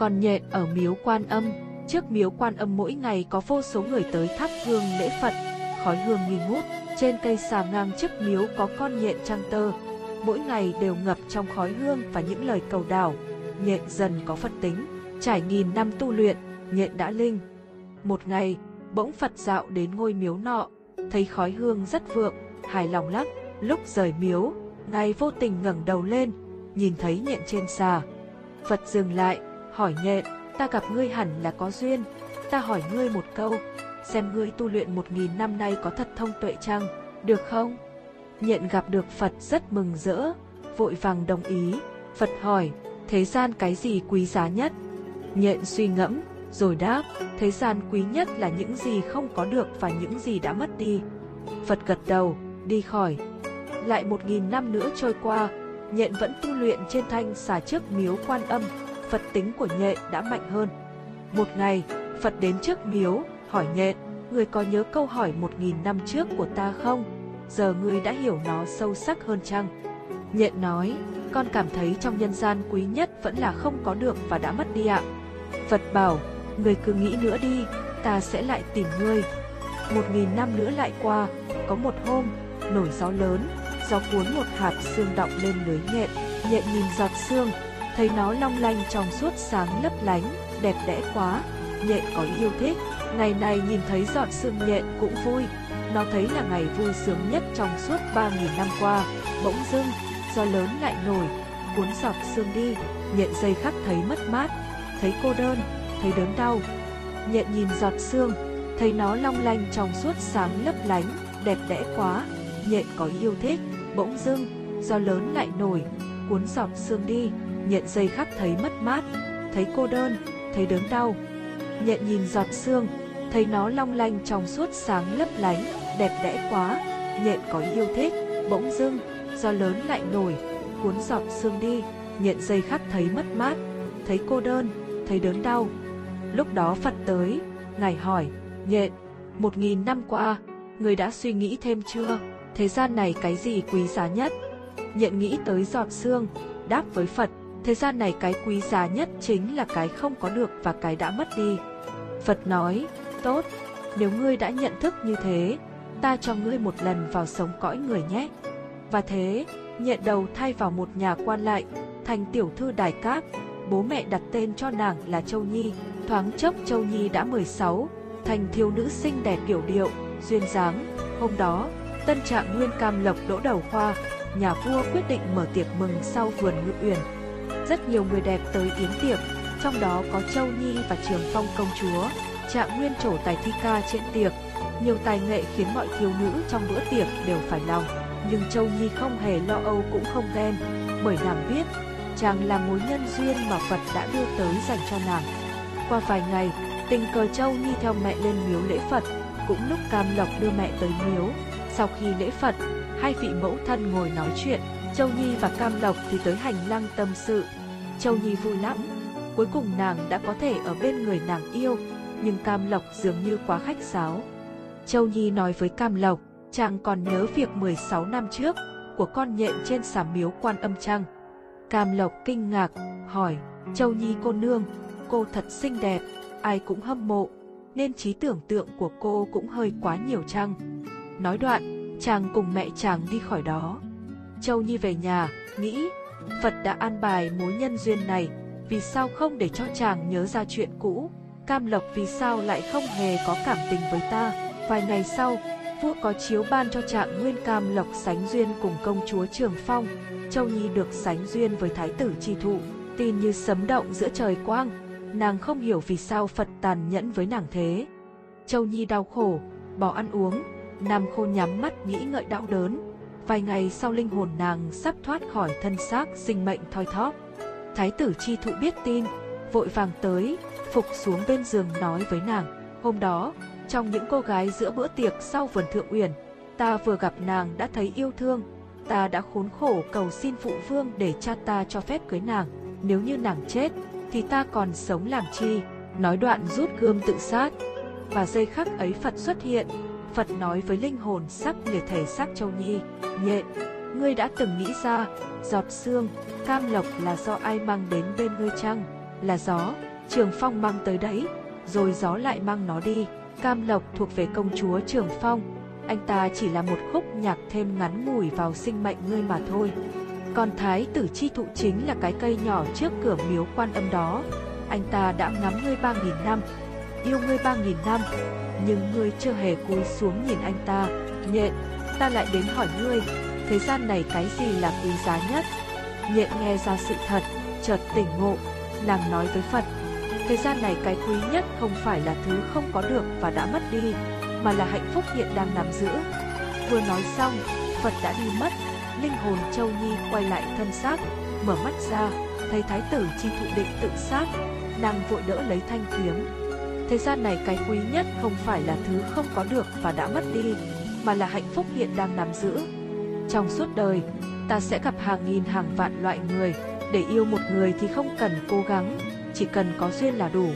Còn nhện ở miếu quan âm, trước miếu quan âm mỗi ngày có vô số người tới thắp hương lễ Phật, khói hương nghi ngút, trên cây xà ngang trước miếu có con nhện trăng tơ, mỗi ngày đều ngập trong khói hương và những lời cầu đảo. Nhện dần có Phật tính, trải nghìn năm tu luyện, nhện đã linh. Một ngày, bỗng Phật dạo đến ngôi miếu nọ, thấy khói hương rất vượng, hài lòng lắm. Lúc rời miếu, ngài vô tình ngẩng đầu lên, nhìn thấy nhện trên xà. Phật dừng lại, hỏi nhẹ, ta gặp ngươi hẳn là có duyên, ta hỏi ngươi một câu, xem ngươi tu luyện một nghìn năm nay có thật thông tuệ chăng, được không? Nhện gặp được Phật rất mừng rỡ, vội vàng đồng ý. Phật hỏi, thế gian cái gì quý giá nhất? Nhện suy ngẫm, rồi đáp, thế gian quý nhất là những gì không có được và những gì đã mất đi. Phật gật đầu, đi khỏi. Lại một nghìn năm nữa trôi qua, nhện vẫn tu luyện trên thanh xà trước miếu quan âm, Phật tính của nhện đã mạnh hơn. Một ngày, Phật đến trước miếu, hỏi nhện, người có nhớ câu hỏi một nghìn năm trước của ta không? Giờ ngươi đã hiểu nó sâu sắc hơn chăng? Nhện nói, con cảm thấy trong nhân gian quý nhất vẫn là không có được và đã mất đi ạ. Phật bảo, người cứ nghĩ nữa đi, ta sẽ lại tìm ngươi. Một nghìn năm nữa lại qua, có một hôm, nổi gió lớn, gió cuốn một hạt xương đọng lên lưới nhện, nhện nhìn giọt xương, thấy nó long lanh trong suốt sáng lấp lánh, đẹp đẽ quá, nhện có yêu thích. Ngày này nhìn thấy giọt xương nhện cũng vui, nó thấy là ngày vui sướng nhất trong suốt ba nghìn năm qua, bỗng dưng, gió lớn lại nổi, cuốn giọt xương đi, nhện dây khắc thấy mất mát, thấy cô đơn, thấy đớn đau. Nhện nhìn giọt xương, thấy nó long lanh trong suốt sáng lấp lánh, đẹp đẽ quá, nhện có yêu thích, bỗng dưng, gió lớn lại nổi, cuốn giọt xương đi, nhện dây khắc thấy mất mát, thấy cô đơn, thấy đớn đau. Nhện nhìn giọt xương, thấy nó long lanh trong suốt sáng lấp lánh, đẹp đẽ quá, nhện có yêu thích, bỗng dưng, gió lớn lại nổi, cuốn giọt xương đi, nhện dây khắc thấy mất mát, thấy cô đơn, thấy đớn đau. Lúc đó Phật tới, Ngài hỏi, nhện, một nghìn năm qua, người đã suy nghĩ thêm chưa? Thế gian này cái gì quý giá nhất? Nhện nghĩ tới giọt xương, đáp với Phật, thế gian này cái quý giá nhất chính là cái không có được và cái đã mất đi. Phật nói, tốt, nếu ngươi đã nhận thức như thế, ta cho ngươi một lần vào sống cõi người nhé. Và thế, nhện đầu thay vào một nhà quan lại, thành tiểu thư đài cát, bố mẹ đặt tên cho nàng là Châu Nhi, thoáng chốc Châu Nhi đã 16, thành thiếu nữ xinh đẹp kiểu điệu, duyên dáng. Hôm đó, tân trạng nguyên cam lộc đỗ đầu khoa, nhà vua quyết định mở tiệc mừng sau vườn ngự uyển. Rất nhiều người đẹp tới yến tiệc, trong đó có Châu Nhi và Trường Phong công chúa. Trạng nguyên trổ tài thi ca trên tiệc, nhiều tài nghệ khiến mọi thiếu nữ trong bữa tiệc đều phải lòng. Nhưng Châu Nhi không hề lo âu cũng không ghen, bởi nàng biết chàng là mối nhân duyên mà Phật đã đưa tới dành cho nàng. Qua vài ngày, tình cờ Châu Nhi theo mẹ lên miếu lễ Phật, cũng lúc Cam Lộc đưa mẹ tới miếu. Sau khi lễ Phật, hai vị mẫu thân ngồi nói chuyện, Châu Nhi và Cam Lộc thì tới hành lang tâm sự. Châu Nhi vui lắm, cuối cùng nàng đã có thể ở bên người nàng yêu, nhưng Cam Lộc dường như quá khách sáo. Châu Nhi nói với Cam Lộc, chàng còn nhớ việc 16 năm trước của con nhện trên xà miếu quan âm trăng. Cam Lộc kinh ngạc, hỏi, Châu Nhi cô nương, cô thật xinh đẹp, ai cũng hâm mộ, nên trí tưởng tượng của cô cũng hơi quá nhiều chăng. Nói đoạn, chàng cùng mẹ chàng đi khỏi đó. Châu Nhi về nhà, nghĩ, Phật đã an bài mối nhân duyên này, vì sao không để cho chàng nhớ ra chuyện cũ, Cam Lộc vì sao lại không hề có cảm tình với ta. Vài ngày sau, vua có chiếu ban cho trạng Nguyên Cam Lộc sánh duyên cùng công chúa Trường Phong. Châu Nhi được sánh duyên với thái tử Tri Thụ, tin như sấm động giữa trời quang. Nàng không hiểu vì sao Phật tàn nhẫn với nàng thế. Châu Nhi đau khổ, bỏ ăn uống, Nam Khô nhắm mắt nghĩ ngợi đau đớn. Vài ngày sau linh hồn nàng sắp thoát khỏi thân xác sinh mệnh thoi thóp. Thái tử Chi Thụ biết tin, vội vàng tới, phục xuống bên giường nói với nàng. Hôm đó, trong những cô gái giữa bữa tiệc sau vườn thượng uyển, ta vừa gặp nàng đã thấy yêu thương. Ta đã khốn khổ cầu xin phụ vương để cha ta cho phép cưới nàng. Nếu như nàng chết, thì ta còn sống làm chi? Nói đoạn rút gươm tự sát. Và giây khắc ấy Phật xuất hiện. Phật nói với linh hồn sắp liệt thể xác Châu Nhi, nhện, ngươi đã từng nghĩ ra, giọt xương, cam lộc là do ai mang đến bên ngươi chăng? là gió, Trường Phong mang tới đấy, rồi gió lại mang nó đi. Cam Lộc thuộc về công chúa Trường Phong, anh ta chỉ là một khúc nhạc thêm ngắn ngủi vào sinh mệnh ngươi mà thôi. Còn Thái tử chi thụ chính là cái cây nhỏ trước cửa miếu quan âm đó. Anh ta đã ngắm ngươi ba nghìn năm, yêu ngươi ba nghìn năm, nhưng ngươi chưa hề cúi xuống nhìn anh ta. Nhện, ta lại đến hỏi ngươi, thế gian này cái gì là quý giá nhất? Nhện nghe ra sự thật, chợt tỉnh ngộ, nàng nói với Phật. Thế gian này cái quý nhất không phải là thứ không có được và đã mất đi, mà là hạnh phúc hiện đang nắm giữ. Vừa nói xong, Phật đã đi mất, linh hồn Châu Nhi quay lại thân xác, mở mắt ra, thấy thái tử chi thụ định tự sát, nàng vội đỡ lấy thanh kiếm. Thế gian này cái quý nhất không phải là thứ không có được và đã mất đi, mà là hạnh phúc hiện đang nắm giữ. Trong suốt đời, ta sẽ gặp hàng nghìn hàng vạn loại người, để yêu một người thì không cần cố gắng, chỉ cần có duyên là đủ,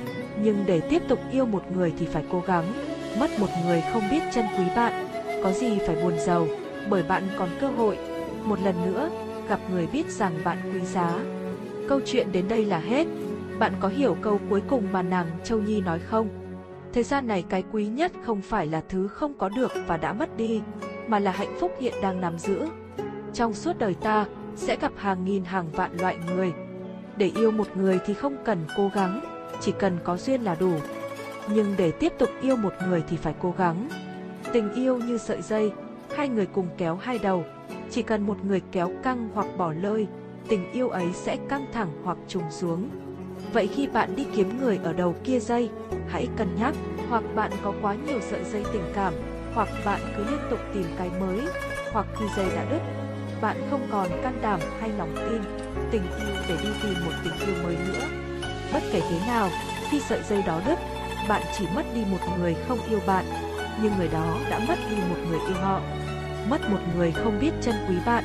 nhưng để tiếp tục yêu một người thì phải cố gắng. Mất một người không biết chân quý bạn, có gì phải buồn giàu, bởi bạn còn cơ hội. Một lần nữa, gặp người biết rằng bạn quý giá. Câu chuyện đến đây là hết. Bạn có hiểu câu cuối cùng mà nàng Châu Nhi nói không? Thời gian này cái quý nhất không phải là thứ không có được và đã mất đi, mà là hạnh phúc hiện đang nắm giữ. Trong suốt đời ta, sẽ gặp hàng nghìn hàng vạn loại người. Để yêu một người thì không cần cố gắng, chỉ cần có duyên là đủ. Nhưng để tiếp tục yêu một người thì phải cố gắng. Tình yêu như sợi dây, hai người cùng kéo hai đầu. Chỉ cần một người kéo căng hoặc bỏ lơi, tình yêu ấy sẽ căng thẳng hoặc trùng xuống. Vậy khi bạn đi kiếm người ở đầu kia dây, hãy cân nhắc, hoặc bạn có quá nhiều sợi dây tình cảm, hoặc bạn cứ liên tục tìm cái mới, hoặc khi dây đã đứt, bạn không còn can đảm hay lòng tin, tình yêu để đi tìm một tình yêu mới nữa. Bất kể thế nào, khi sợi dây đó đứt, bạn chỉ mất đi một người không yêu bạn, nhưng người đó đã mất đi một người yêu họ. Mất một người không biết trân quý bạn,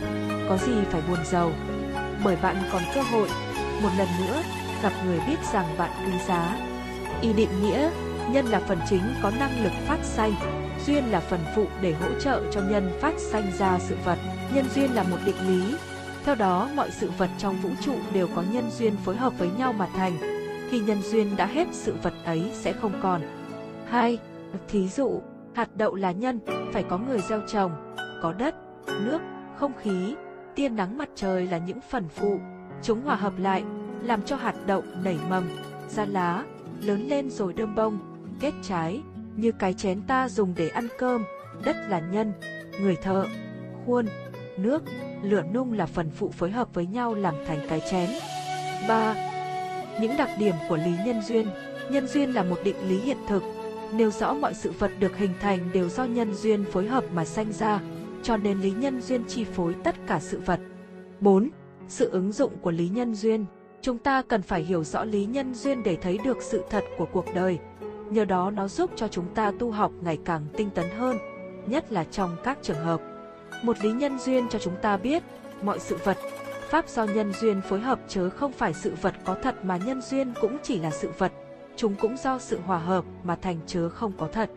có gì phải buồn giàu. Bởi bạn còn cơ hội, một lần nữa, gặp người biết rằng bạn quý giá. Y định nghĩa, nhân là phần chính có năng lực phát sanh, duyên là phần phụ để hỗ trợ cho nhân phát sanh ra sự vật. Nhân duyên là một định lý. Theo đó, mọi sự vật trong vũ trụ đều có nhân duyên phối hợp với nhau mà thành. Khi nhân duyên đã hết, sự vật ấy sẽ không còn. 2. Thí dụ, hạt đậu là nhân, phải có người gieo trồng, có đất, nước, không khí, tia nắng mặt trời là những phần phụ. Chúng hòa hợp lại, làm cho hạt đậu nảy mầm, ra lá, lớn lên rồi đơm bông, kết trái, như cái chén ta dùng để ăn cơm, đất là nhân, người thợ, khuôn, nước, lửa nung là phần phụ phối hợp với nhau làm thành cái chén. 3. Những đặc điểm của lý nhân duyên Nhân duyên là một định lý hiện thực, nêu rõ mọi sự vật được hình thành đều do nhân duyên phối hợp mà sanh ra, cho nên lý nhân duyên chi phối tất cả sự vật. 4. Sự ứng dụng của lý nhân duyên Chúng ta cần phải hiểu rõ lý nhân duyên để thấy được sự thật của cuộc đời. Nhờ đó nó giúp cho chúng ta tu học ngày càng tinh tấn hơn, nhất là trong các trường hợp. Một lý nhân duyên cho chúng ta biết, mọi sự vật, pháp do nhân duyên phối hợp chớ không phải sự vật có thật mà nhân duyên cũng chỉ là sự vật, chúng cũng do sự hòa hợp mà thành chớ không có thật.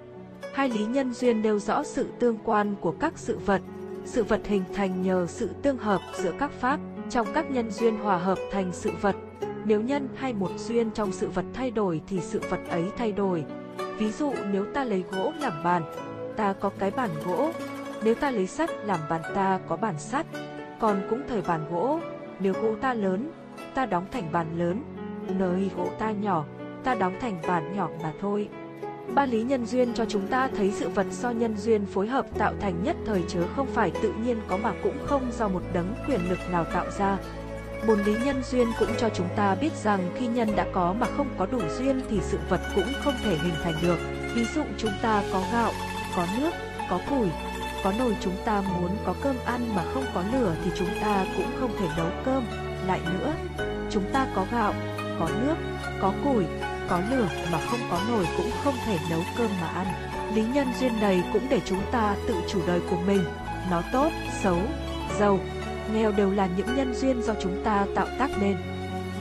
Hai lý nhân duyên nêu rõ sự tương quan của các sự vật, sự vật hình thành nhờ sự tương hợp giữa các pháp, trong các nhân duyên hòa hợp thành sự vật. Nếu nhân hay một duyên trong sự vật thay đổi thì sự vật ấy thay đổi. Ví dụ nếu ta lấy gỗ làm bàn, ta có cái bàn gỗ, nếu ta lấy sắt làm bàn ta có bàn sắt, còn cũng thời bàn gỗ, nếu gỗ ta lớn, ta đóng thành bàn lớn, nơi gỗ ta nhỏ, ta đóng thành bàn nhỏ mà thôi. Ba lý nhân duyên cho chúng ta thấy sự vật do nhân duyên phối hợp tạo thành nhất thời chớ không phải tự nhiên có mà cũng không do một đấng quyền lực nào tạo ra. Bốn lý nhân duyên cũng cho chúng ta biết rằng khi nhân đã có mà không có đủ duyên thì sự vật cũng không thể hình thành được. Ví dụ chúng ta có gạo, có nước, có củi, có nồi chúng ta muốn có cơm ăn mà không có lửa thì chúng ta cũng không thể nấu cơm. Lại nữa, chúng ta có gạo, có nước, có củi, có lửa mà không có nồi cũng không thể nấu cơm mà ăn. Lý nhân duyên này cũng để chúng ta tự chủ đời của mình. Nó tốt, xấu, giàu, nghèo đều là những nhân duyên do chúng ta tạo tác nên.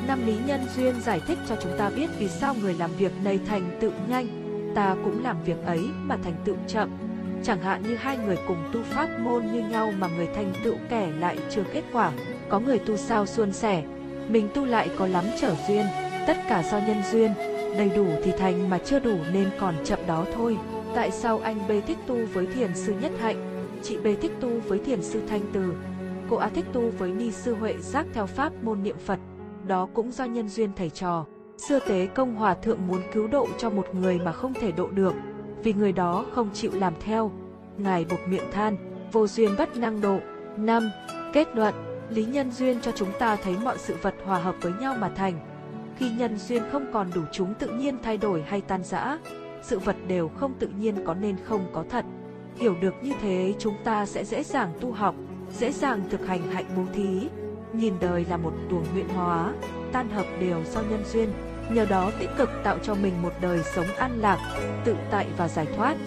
Năm lý nhân duyên giải thích cho chúng ta biết vì sao người làm việc này thành tựu nhanh, ta cũng làm việc ấy mà thành tựu chậm. Chẳng hạn như hai người cùng tu pháp môn như nhau mà người thành tựu kẻ lại chưa kết quả. Có người tu sao suôn sẻ, mình tu lại có lắm trở duyên, Tất cả do nhân duyên, đầy đủ thì thành mà chưa đủ nên còn chậm đó thôi. Tại sao anh B thích tu với thiền sư Nhất Hạnh, chị B thích tu với thiền sư Thanh Từ, cô A thích tu với ni sư Huệ giác theo pháp môn niệm Phật, đó cũng do nhân duyên thầy trò. Xưa tế công hòa thượng muốn cứu độ cho một người mà không thể độ được, vì người đó không chịu làm theo. Ngài buộc miệng than, vô duyên bất năng độ. năm Kết luận, lý nhân duyên cho chúng ta thấy mọi sự vật hòa hợp với nhau mà thành. Khi nhân duyên không còn đủ chúng tự nhiên thay đổi hay tan rã, sự vật đều không tự nhiên có nên không có thật. Hiểu được như thế chúng ta sẽ dễ dàng tu học, dễ dàng thực hành hạnh bố thí, nhìn đời là một tuồng nguyện hóa, tan hợp đều do nhân duyên, nhờ đó tích cực tạo cho mình một đời sống an lạc, tự tại và giải thoát.